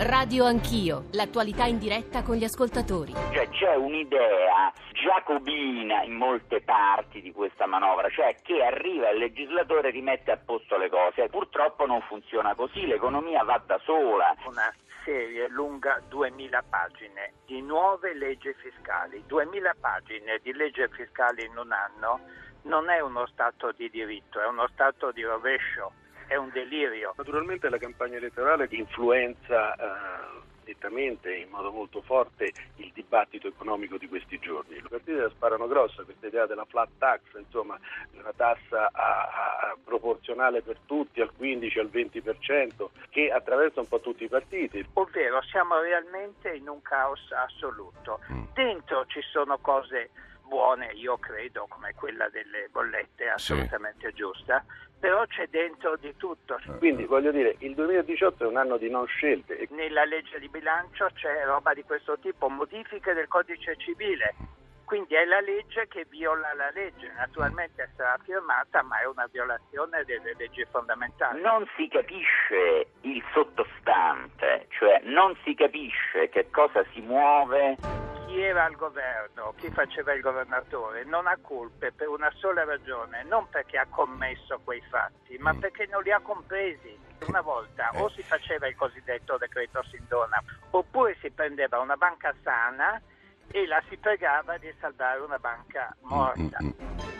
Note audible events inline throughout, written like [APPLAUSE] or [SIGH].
Radio Anch'io, l'attualità in diretta con gli ascoltatori. Cioè c'è un'idea giacobina in molte parti di questa manovra, cioè che arriva il legislatore e rimette a posto le cose. Purtroppo non funziona così, l'economia va da sola. Una serie lunga 2000 pagine di nuove leggi fiscali. 2000 pagine di leggi fiscali in un anno non è uno stato di diritto, è uno stato di rovescio è un delirio. Naturalmente la campagna elettorale influenza eh, nettamente, in modo molto forte, il dibattito economico di questi giorni. Le partite sparano grossa, questa idea della flat tax, insomma una tassa a, a, proporzionale per tutti al 15 al 20% che attraversa un po' tutti i partiti. Ovvero siamo realmente in un caos assoluto. Mm. Dentro ci sono cose buone, io credo, come quella delle bollette, assolutamente sì. giusta, però c'è dentro di tutto. Quindi voglio dire, il 2018 è un anno di non scelte. Nella legge di bilancio c'è roba di questo tipo, modifiche del codice civile. Quindi è la legge che viola la legge, naturalmente sarà firmata, ma è una violazione delle leggi fondamentali. Non si capisce il sottostante, cioè non si capisce che cosa si muove chi era al governo, chi faceva il governatore, non ha colpe per una sola ragione, non perché ha commesso quei fatti, ma mm. perché non li ha compresi. Una volta o si faceva il cosiddetto decreto Sindona, oppure si prendeva una banca sana e la si pregava di salvare una banca morta. Mm,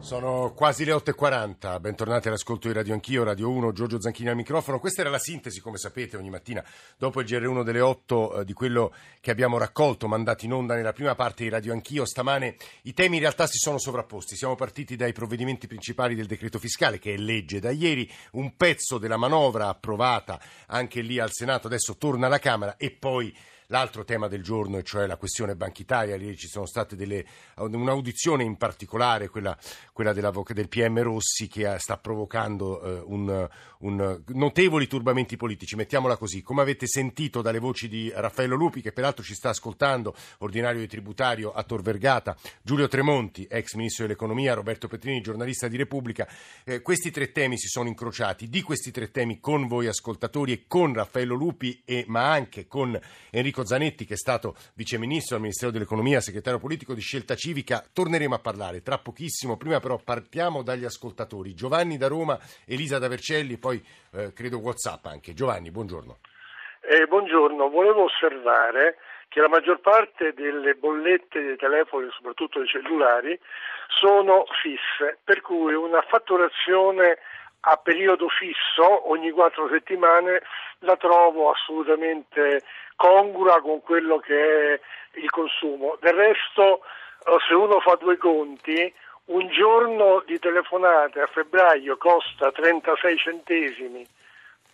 sono quasi le 8.40, bentornati all'ascolto di Radio Anch'io, Radio 1, Giorgio Zanchini al microfono. Questa era la sintesi, come sapete, ogni mattina dopo il GR1 delle 8 eh, di quello che abbiamo raccolto, mandato in onda nella prima parte di Radio Anch'io. Stamane i temi in realtà si sono sovrapposti. Siamo partiti dai provvedimenti principali del decreto fiscale, che è legge da ieri, un pezzo della manovra approvata anche lì al Senato, adesso torna alla Camera e poi L'altro tema del giorno, cioè la questione Banca Italia, lì ci sono state delle, un'audizione in particolare, quella, quella del PM Rossi, che sta provocando eh, un, un, notevoli turbamenti politici, mettiamola così. Come avete sentito dalle voci di Raffaello Lupi, che peraltro ci sta ascoltando, ordinario di tributario a Tor Vergata, Giulio Tremonti, ex ministro dell'economia, Roberto Petrini, giornalista di Repubblica, eh, questi tre temi si sono incrociati. Di questi tre temi con voi ascoltatori e con Raffaello Lupi, e, ma anche con Enrico Enrico Zanetti, che è stato viceministro al Ministero dell'Economia, segretario politico di Scelta Civica. Torneremo a parlare tra pochissimo. Prima però partiamo dagli ascoltatori. Giovanni da Roma, Elisa da Vercelli, poi eh, credo Whatsapp anche. Giovanni, buongiorno. Eh, buongiorno, volevo osservare che la maggior parte delle bollette dei telefoni, soprattutto dei cellulari, sono fisse, per cui una fatturazione a periodo fisso ogni quattro settimane la trovo assolutamente congrua con quello che è il consumo. Del resto, eh, se uno fa due conti, un giorno di telefonate a febbraio costa 36 centesimi,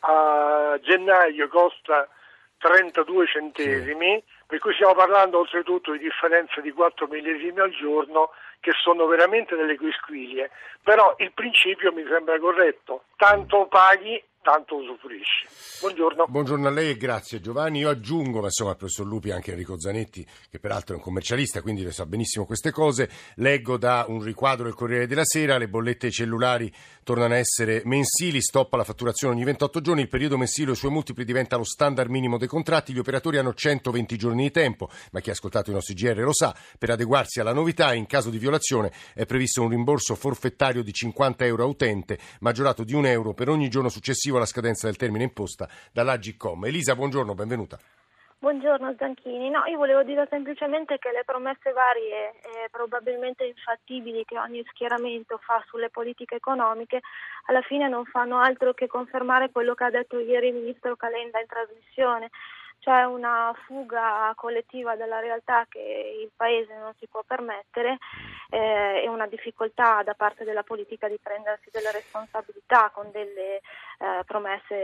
a gennaio costa 32 centesimi, per cui stiamo parlando oltretutto di differenze di 4 millesimi al giorno che sono veramente delle quisquilie, però il principio mi sembra corretto, tanto paghi tanto usufruisci. Buongiorno. Buongiorno a lei e grazie Giovanni. Io aggiungo, ma insomma, il professor Lupi e anche Enrico Zanetti, che peraltro è un commercialista, quindi le sa benissimo queste cose. Leggo da un riquadro del Corriere della Sera, le bollette cellulari tornano a essere mensili, stoppa la fatturazione ogni 28 giorni, il periodo mensile e i suoi multipli diventa lo standard minimo dei contratti, gli operatori hanno 120 giorni di tempo, ma chi ha ascoltato i nostri GR lo sa, per adeguarsi alla novità in caso di violazione è previsto un rimborso forfettario di 50 euro a utente, maggiorato di un euro per ogni giorno successivo successivo alla scadenza del termine imposta dall'Agicom. Elisa, buongiorno, benvenuta. Buongiorno Zanchini, no, io volevo dire semplicemente che le promesse varie e probabilmente infattibili che ogni schieramento fa sulle politiche economiche alla fine non fanno altro che confermare quello che ha detto ieri il ministro Calenda in trasmissione, c'è una fuga collettiva dalla realtà che il Paese non si può permettere eh, e una difficoltà da parte della politica di prendersi delle responsabilità con delle eh, promesse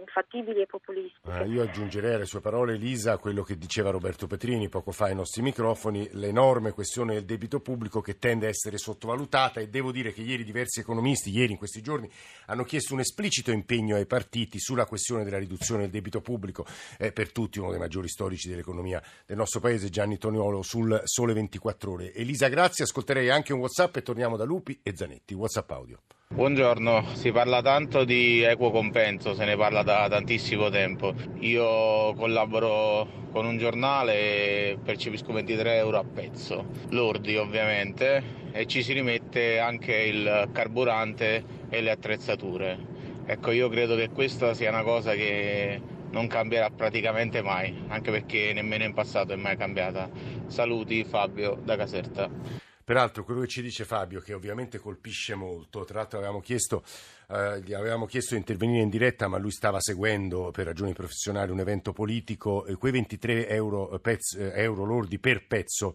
infattibili e populistiche. Eh, io aggiungerei alle sue parole, Elisa, quello che diceva Roberto Petrini poco fa ai nostri microfoni, l'enorme questione del debito pubblico che tende a essere sottovalutata e devo dire che ieri diversi economisti, ieri in questi giorni, hanno chiesto un esplicito impegno ai partiti sulla questione della riduzione del debito pubblico eh, per tutti, uno dei maggiori storici dell'economia del nostro paese, Gianni Toniolo, sul Sole 24 Ore. Elisa, grazie. Ascolterei anche un WhatsApp e torniamo da Lupi e Zanetti. WhatsApp audio. Buongiorno, si parla tanto di equo compenso, se ne parla da tantissimo tempo. Io collaboro con un giornale e percepisco 23 euro a pezzo, lordi ovviamente, e ci si rimette anche il carburante e le attrezzature. Ecco, io credo che questa sia una cosa che non cambierà praticamente mai, anche perché nemmeno in passato è mai cambiata. Saluti Fabio da Caserta. Peraltro quello che ci dice Fabio, che ovviamente colpisce molto, tra l'altro avevamo chiesto, eh, gli avevamo chiesto di intervenire in diretta, ma lui stava seguendo per ragioni professionali un evento politico, e quei 23 euro, eh, pezz, eh, euro lordi per pezzo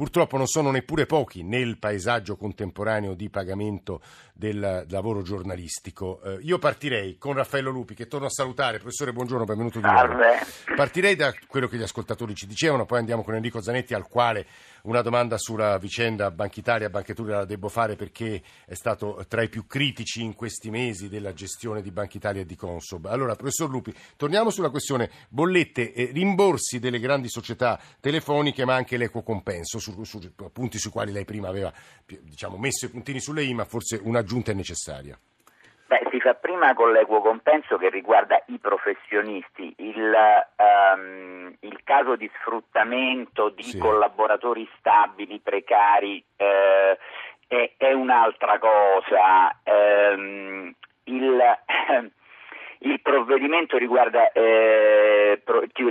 purtroppo non sono neppure pochi nel paesaggio contemporaneo di pagamento del lavoro giornalistico. Eh, io partirei con Raffaello Lupi, che torno a salutare. Professore, buongiorno, benvenuto di nuovo. Partirei da quello che gli ascoltatori ci dicevano, poi andiamo con Enrico Zanetti, al quale una domanda sulla vicenda Banca Italia, Banca Italia la devo fare perché è stato tra i più critici in questi mesi della gestione di Banca Italia e di Consob. Allora, professor Lupi, torniamo sulla questione bollette e rimborsi delle grandi società telefoniche, ma anche l'equo compenso, su, su, punti sui quali lei prima aveva diciamo, messo i puntini sulle i, ma forse un'aggiunta è necessaria. Si fa prima con l'equo compenso che riguarda i professionisti. Il, um, il caso di sfruttamento di sì. collaboratori stabili, precari, eh, è, è, un'altra cosa. Um, il, [COUGHS] il provvedimento riguarda eh,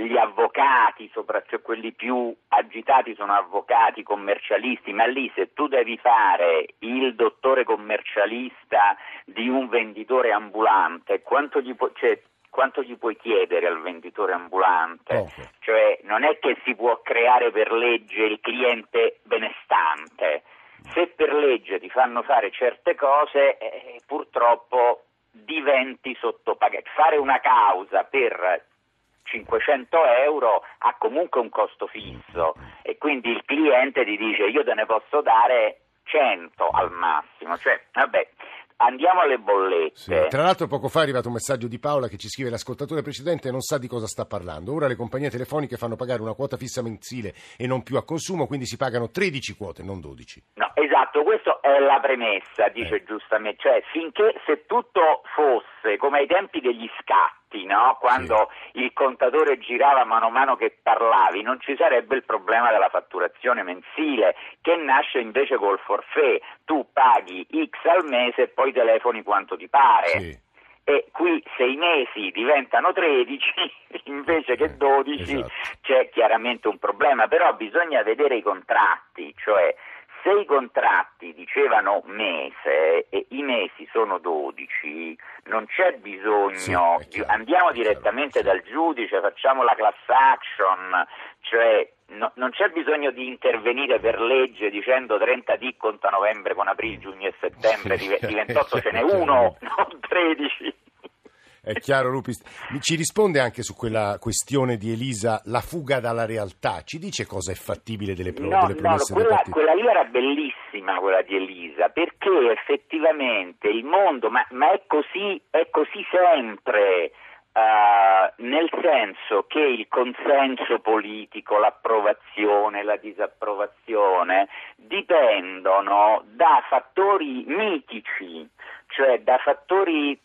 gli avvocati, soprattutto quelli più agitati sono avvocati commercialisti, ma lì se tu devi fare il dottore commercialista di un venditore ambulante, quanto gli, pu- cioè, quanto gli puoi chiedere al venditore ambulante? Okay. Cioè, non è che si può creare per legge il cliente benestante. Se per legge ti fanno fare certe cose, eh, purtroppo diventi sottopagato. Fare una causa per 500 euro ha comunque un costo fisso e quindi il cliente ti dice io te ne posso dare 100 al massimo, cioè vabbè Andiamo alle bollette. Sì. Tra l'altro poco fa è arrivato un messaggio di Paola che ci scrive l'ascoltatore precedente non sa di cosa sta parlando. Ora le compagnie telefoniche fanno pagare una quota fissa mensile e non più a consumo, quindi si pagano 13 quote, non 12. No, esatto, questa è la premessa, dice eh. giustamente. Cioè, finché se tutto fosse come ai tempi degli scatti, no? quando sì. il contatore girava mano a mano che parlavi, non ci sarebbe il problema della fatturazione mensile, che nasce invece col forfait. Tu paghi X al mese e poi telefoni quanto ti pare. Sì. E qui sei mesi diventano 13 [LAUGHS] invece che 12 eh, esatto. c'è chiaramente un problema, però bisogna vedere i contratti, cioè se i contratti dicevano mese e i mesi sono 12, non c'è bisogno, sì, chiaro, di, andiamo direttamente chiaro, dal giudice, facciamo la class action, cioè no, non c'è bisogno di intervenire per legge dicendo 30 D conta novembre con aprile, giugno e settembre, di, di 28 ce n'è uno, [LAUGHS] non 13. È chiaro, Lupi. Ci risponde anche su quella questione di Elisa, la fuga dalla realtà. Ci dice cosa è fattibile delle, pro- no, delle promesse no, quella, quella lì era bellissima, quella di Elisa, perché effettivamente il mondo, ma, ma è, così, è così sempre. Uh, nel senso che il consenso politico, l'approvazione, la disapprovazione dipendono da fattori mitici, cioè da fattori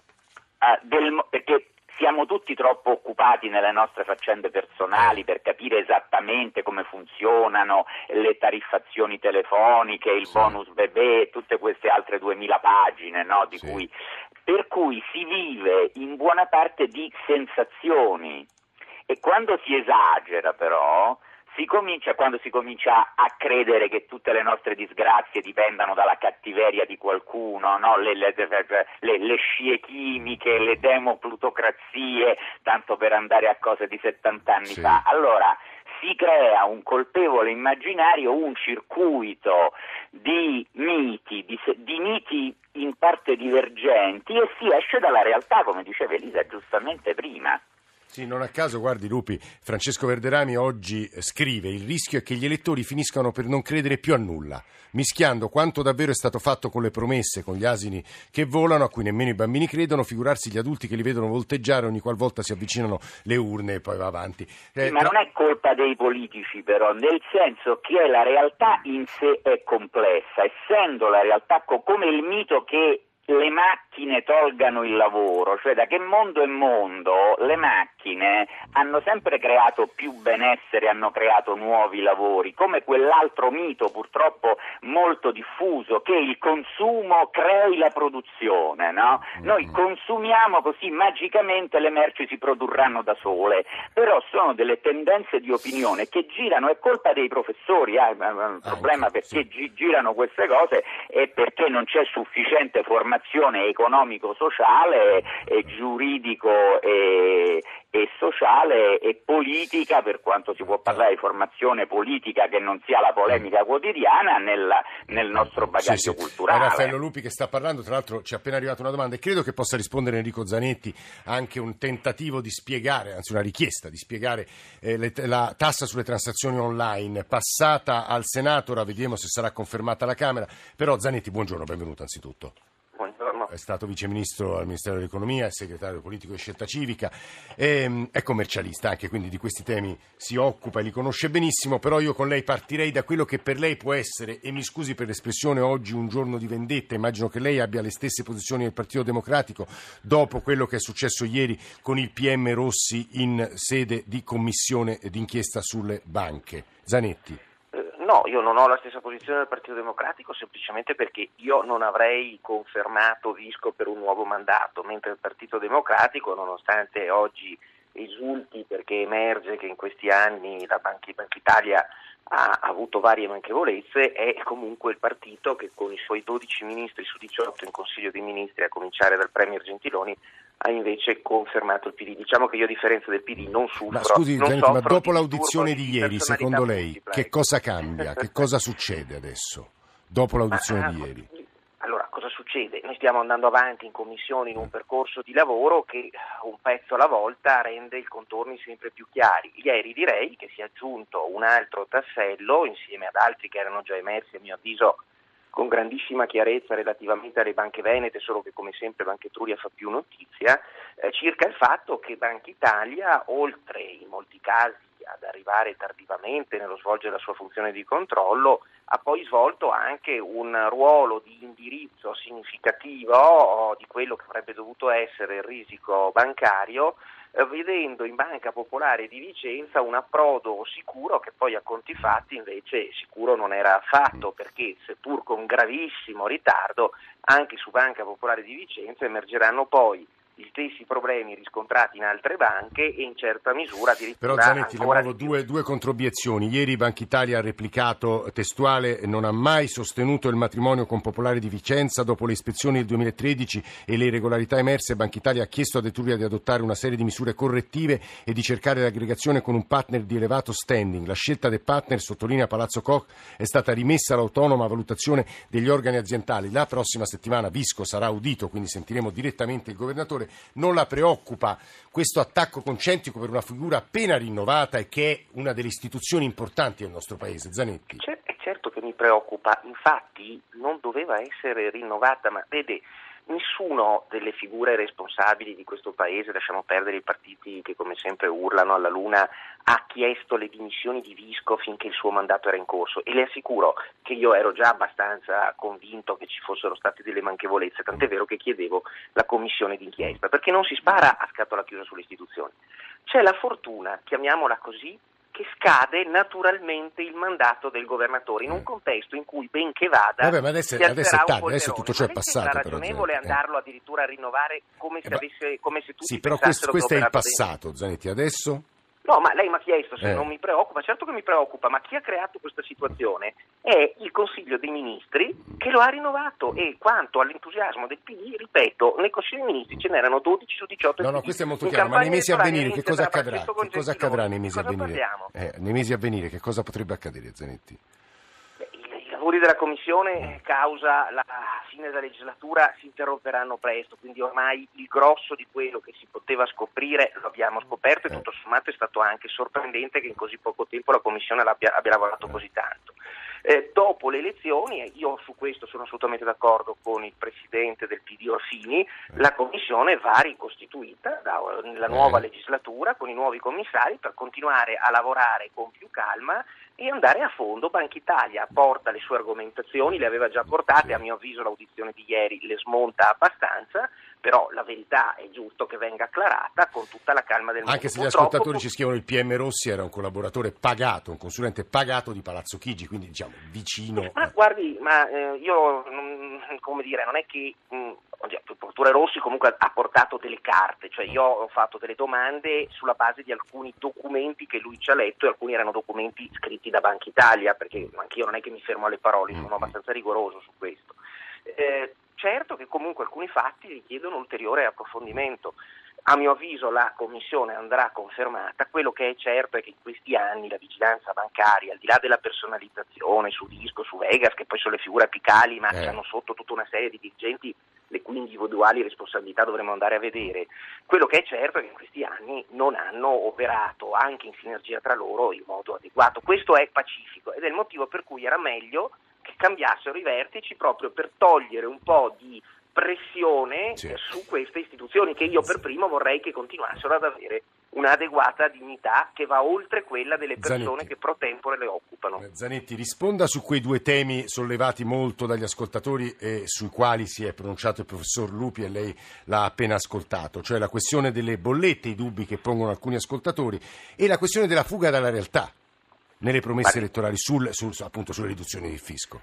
del, perché siamo tutti troppo occupati nelle nostre faccende personali per capire esattamente come funzionano le tariffazioni telefoniche, il sì. bonus bebè, tutte queste altre duemila pagine no, di sì. cui, per cui si vive in buona parte di sensazioni e quando si esagera però si comincia, quando si comincia a credere che tutte le nostre disgrazie dipendano dalla cattiveria di qualcuno, no? le, le, le, le, scie chimiche, le demoplutocrazie, tanto per andare a cose di 70 anni sì. fa, allora si crea un colpevole immaginario, un circuito di miti, di, di miti in parte divergenti e si esce dalla realtà, come diceva Elisa giustamente prima. Sì, non a caso, guardi Lupi, Francesco Verderami oggi scrive il rischio è che gli elettori finiscano per non credere più a nulla, mischiando quanto davvero è stato fatto con le promesse, con gli asini che volano, a cui nemmeno i bambini credono, figurarsi gli adulti che li vedono volteggiare ogni qualvolta si avvicinano le urne e poi va avanti. Eh, ma non è colpa dei politici però, nel senso che la realtà in sé è complessa, essendo la realtà co- come il mito che le macchine tolgano il lavoro, cioè da che mondo è mondo le macchine hanno sempre creato più benessere, hanno creato nuovi lavori, come quell'altro mito purtroppo molto diffuso che il consumo crei la produzione, no? Noi consumiamo così magicamente le merci si produrranno da sole, però sono delle tendenze di opinione che girano, è colpa dei professori, eh, il problema perché gi- girano queste cose è perché non c'è sufficiente formazione formazione economico-sociale, e giuridico e, e, sociale e politica, per quanto si può parlare di formazione politica che non sia la polemica quotidiana nel, nel nostro bagaglio sì, sì. culturale. È Raffaello Lupi che sta parlando, tra l'altro ci è appena arrivata una domanda e credo che possa rispondere Enrico Zanetti anche un tentativo di spiegare, anzi una richiesta di spiegare eh, le, la tassa sulle transazioni online passata al Senato, ora vediamo se sarà confermata alla Camera, però Zanetti buongiorno, benvenuto anzitutto è stato viceministro al Ministero dell'Economia, è segretario politico di Scelta Civica, è, è commercialista anche, quindi di questi temi si occupa e li conosce benissimo, però io con lei partirei da quello che per lei può essere, e mi scusi per l'espressione oggi un giorno di vendetta, immagino che lei abbia le stesse posizioni del Partito Democratico dopo quello che è successo ieri con il PM Rossi in sede di commissione d'inchiesta sulle banche. Zanetti. No, io non ho la stessa posizione del Partito Democratico semplicemente perché io non avrei confermato Visco per un nuovo mandato, mentre il Partito Democratico, nonostante oggi esulti perché emerge che in questi anni la Banca Italia ha avuto varie manchevolezze, è comunque il partito che con i suoi 12 ministri su 18 in Consiglio dei Ministri, a cominciare dal Premier Gentiloni, ha invece confermato il PD. Diciamo che io a differenza del PD non soffro. Ma scusi, non Zanetti, ma dopo l'audizione di ieri, secondo lei, multiple. che cosa cambia? che cosa succede adesso? Dopo l'audizione ma, di ieri? Allora, cosa succede? Noi stiamo andando avanti in commissione in un percorso di lavoro che un pezzo alla volta rende i contorni sempre più chiari. Ieri direi che si è aggiunto un altro tassello insieme ad altri che erano già emersi a mio avviso con grandissima chiarezza relativamente alle banche venete, solo che come sempre Banca Etruria fa più notizia, eh, circa il fatto che Banca Italia, oltre in molti casi ad arrivare tardivamente nello svolgere la sua funzione di controllo, ha poi svolto anche un ruolo di indirizzo significativo di quello che avrebbe dovuto essere il risico bancario eh, vedendo in Banca Popolare di Vicenza un approdo sicuro che poi a conti fatti invece sicuro non era affatto perché seppur con gravissimo ritardo anche su Banca Popolare di Vicenza emergeranno poi gli stessi problemi riscontrati in altre banche e in certa misura addirittura Però Zanetti, le muovo due, due controbiezioni. Ieri Banca Italia ha replicato testuale non ha mai sostenuto il matrimonio con Popolare di Vicenza dopo le ispezioni del 2013 e le irregolarità emerse Banca Italia ha chiesto ad Etruria di adottare una serie di misure correttive e di cercare l'aggregazione con un partner di elevato standing. La scelta del partner, sottolinea Palazzo Koch, è stata rimessa all'autonoma valutazione degli organi aziendali. La prossima settimana Visco sarà audito, quindi sentiremo direttamente il governatore Senatore, non la preoccupa questo attacco concentrico per una figura appena rinnovata e che è una delle istituzioni importanti del nostro Paese? Zanetti. È certo che mi preoccupa, infatti non doveva essere rinnovata, ma vede Nessuno delle figure responsabili di questo paese, lasciamo perdere i partiti che come sempre urlano alla luna, ha chiesto le dimissioni di Visco finché il suo mandato era in corso e le assicuro che io ero già abbastanza convinto che ci fossero state delle manchevolezze, tant'è vero che chiedevo la commissione d'inchiesta, perché non si spara a scatola chiusa sulle istituzioni. C'è la fortuna, chiamiamola così, che scade naturalmente il mandato del governatore in un mm. contesto in cui ben che vada Vabbè, ma adesso, adesso è tardi, adesso tutto ciò è passato è ragionevole però, andarlo addirittura a rinnovare come se, eh, avesse, come se tutti sì, però questo, questo è il passato. Zanetti adesso No, ma lei mi ha chiesto se eh. non mi preoccupa, certo che mi preoccupa, ma chi ha creato questa situazione è il Consiglio dei Ministri che lo ha rinnovato e quanto all'entusiasmo del PD, ripeto, nei Consigli dei Ministri ce n'erano 12 su 18. No, no, questo è molto chiaro, ma nei mesi a venire che cosa accadrà? Che cosa accadrà nei mesi a venire? Eh, nei mesi a venire che cosa potrebbe accadere, Zanetti? Lavori della Commissione, causa la fine della legislatura, si interromperanno presto, quindi ormai il grosso di quello che si poteva scoprire lo abbiamo scoperto e tutto sommato è stato anche sorprendente che in così poco tempo la Commissione abbia, abbia lavorato così tanto. Eh, dopo le elezioni, e io su questo sono assolutamente d'accordo con il presidente del PD Orsini, la commissione va ricostituita nella nuova legislatura con i nuovi commissari per continuare a lavorare con più calma e andare a fondo. Banca Italia porta le sue argomentazioni, le aveva già portate, a mio avviso l'audizione di ieri le smonta abbastanza, però la verità è giusto che venga acclarata con tutta la calma del mondo. Anche se gli Purtroppo, ascoltatori ci scrivono il PM Rossi era un collaboratore pagato, un consulente pagato di Palazzo Chigi, quindi diciamo vicino. Ma guardi, ma eh, io non, come dire, non è che mh, il procuratore Rossi comunque ha portato delle carte, cioè io ho fatto delle domande sulla base di alcuni documenti che lui ci ha letto e alcuni erano documenti scritti da Banca Italia, perché anch'io non è che mi fermo alle parole, sono abbastanza rigoroso su questo. Eh, certo che comunque alcuni fatti richiedono ulteriore approfondimento. A mio avviso la Commissione andrà confermata, quello che è certo è che in questi anni la vigilanza bancaria, al di là della personalizzazione su Disco, su Vegas, che poi sono le figure apicali, ma Eh. hanno sotto tutta una serie di dirigenti le cui individuali responsabilità dovremo andare a vedere, quello che è certo è che in questi anni non hanno operato anche in sinergia tra loro in modo adeguato. Questo è pacifico ed è il motivo per cui era meglio che cambiassero i vertici proprio per togliere un po' di pressione Sì. su queste istituzioni che io per primo vorrei che continuassero ad avere un'adeguata dignità che va oltre quella delle persone Zanetti. che pro tempore le occupano. Eh, Zanetti, risponda su quei due temi sollevati molto dagli ascoltatori e sui quali si è pronunciato il professor Lupi e lei l'ha appena ascoltato, cioè la questione delle bollette, i dubbi che pongono alcuni ascoltatori e la questione della fuga dalla realtà nelle promesse Ma- elettorali sul, sul- appunto sulle riduzioni del fisco.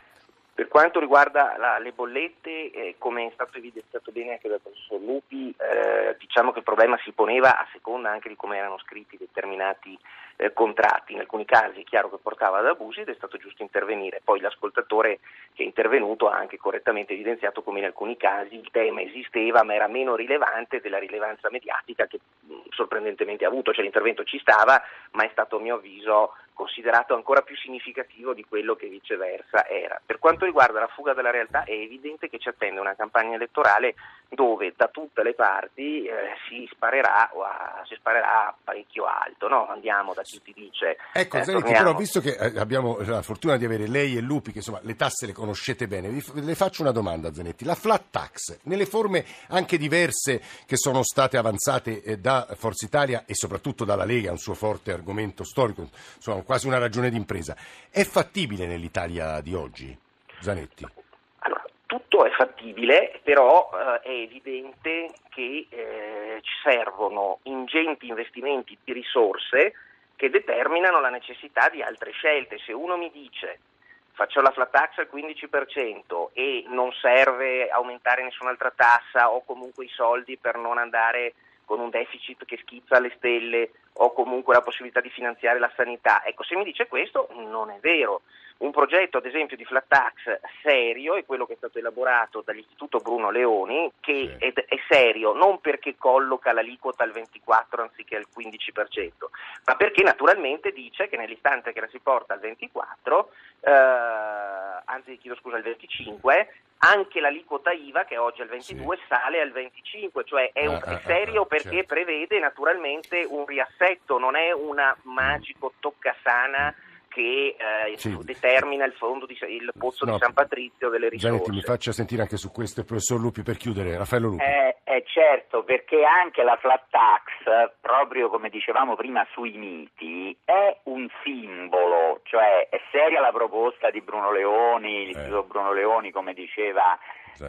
Per quanto riguarda la- le bollette, eh, come è stato evidenziato bene anche dal professor Lupi, eh, diciamo che il problema si poneva a seconda anche di come erano scritti determinati eh, contratti. In alcuni casi è chiaro che portava ad abusi ed è stato giusto intervenire. Poi l'ascoltatore che è intervenuto ha anche correttamente evidenziato come in alcuni casi il tema esisteva ma era meno rilevante della rilevanza mediatica che mh, sorprendentemente ha avuto. Cioè l'intervento ci stava, ma è stato a mio avviso considerato ancora più significativo di quello che viceversa era. Per quanto riguarda la fuga dalla realtà è evidente che ci attende una campagna elettorale dove da tutte le parti eh, si, sparerà, o a- si sparerà parecchio alto, no? andiamo da chi ti dice... Ecco, eh, Zanetti, però visto che eh, abbiamo la fortuna di avere lei e Lupi, che insomma le tasse le conoscete bene, le faccio una domanda, Zanetti. La flat tax, nelle forme anche diverse che sono state avanzate eh, da Forza Italia e soprattutto dalla Lega, un suo forte argomento storico, insomma quasi una ragione d'impresa, è fattibile nell'Italia di oggi, Zanetti? Allora, tutto è fattibile, però eh, è evidente che eh, ci servono ingenti investimenti di risorse che determinano la necessità di altre scelte. Se uno mi dice faccio la flat tax al 15% e non serve aumentare nessun'altra tassa o comunque i soldi per non andare con un deficit che schizza alle stelle o comunque la possibilità di finanziare la sanità. Ecco, se mi dice questo non è vero. Un progetto, ad esempio, di flat tax serio è quello che è stato elaborato dall'Istituto Bruno Leoni, che è, è serio non perché colloca l'aliquota al 24 anziché al 15%, ma perché naturalmente dice che nell'istante che la si porta al 24, eh, anzi chiedo scusa al 25, anche l'aliquota IVA che oggi è al 22 sale al 25, cioè è, un- Ah, ah, è serio ah, perché certo. prevede naturalmente un riassetto, non è un magico toccasana che eh, Sì. determina il fondo di, il pozzo No, di San Patrizio delle risorse. Zanetti, mi faccia sentire anche su questo il professor Lupi per chiudere. Raffaello Lupi. Eh, eh, certo, perché anche la flat tax, proprio come dicevamo prima sui miti, è un simbolo, cioè è seria la proposta di Bruno Leoni, l'istituto Bruno Leoni, come diceva,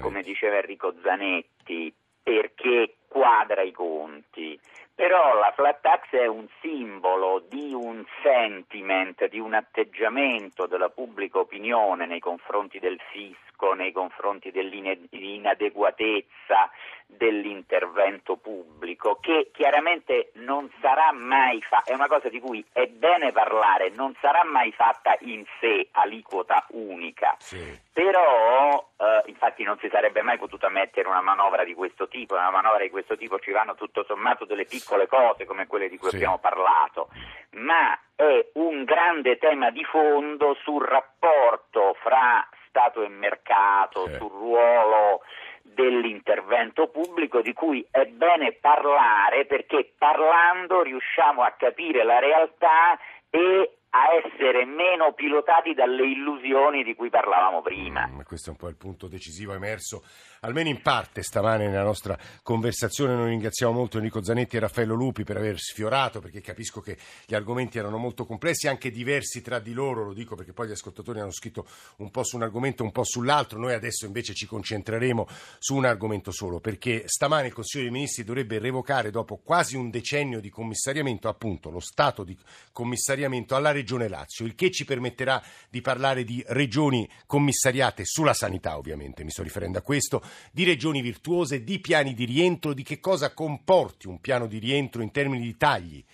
come diceva Enrico Zanetti, perché quadra i conti. Però la flat tax è un simbolo di un sentiment, di un atteggiamento della pubblica opinione nei confronti del fisco, nei confronti dell'inadeguatezza dell'intervento pubblico, che chiaramente non sarà mai fatta, è una cosa di cui è bene parlare, non sarà mai fatta in sé aliquota unica. Sì. Però, eh, infatti, non si sarebbe mai potuta mettere una manovra di questo tipo. Una manovra di questo tipo ci vanno tutto sommato delle piccole cose come quelle di cui Sì. abbiamo parlato, ma è un grande tema di fondo sul rapporto fra Stato e mercato, Sì. sul ruolo dell'intervento pubblico di cui è bene parlare perché parlando riusciamo a capire la realtà e a essere meno pilotati dalle illusioni di cui parlavamo prima. Mm, questo è un po' il punto decisivo emerso, almeno in parte stamane nella nostra conversazione. Noi ringraziamo molto Enrico Zanetti e Raffaello Lupi per aver sfiorato, perché capisco che gli argomenti erano molto complessi, anche diversi tra di loro, lo dico perché poi gli ascoltatori hanno scritto un po' su un argomento, un po' sull'altro. Noi adesso invece ci concentreremo su un argomento solo, perché stamane il Consiglio dei Ministri dovrebbe revocare, dopo quasi un decennio di commissariamento, appunto lo stato di commissariamento alla regione Regione Lazio, il che ci permetterà di parlare di regioni commissariate sulla sanità, ovviamente, mi sto riferendo a questo, di regioni virtuose, di piani di rientro, di che cosa comporti un piano di rientro in termini di tagli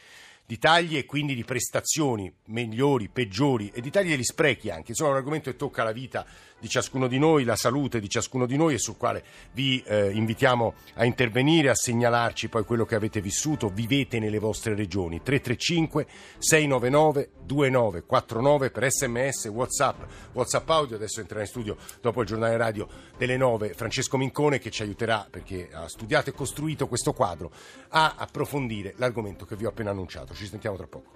di tagli e quindi di prestazioni migliori, peggiori e di tagli degli sprechi anche. Insomma, un argomento che tocca la vita di ciascuno di noi, la salute di ciascuno di noi e sul quale vi eh, invitiamo a intervenire, a segnalarci poi quello che avete vissuto, vivete nelle vostre regioni. 335 699 2949 per sms, whatsapp, whatsapp audio, adesso entrerà in studio dopo il giornale radio delle 9 Francesco Mincone che ci aiuterà perché ha studiato e costruito questo quadro a approfondire l'argomento che vi ho appena annunciato. registro, até outra pouco.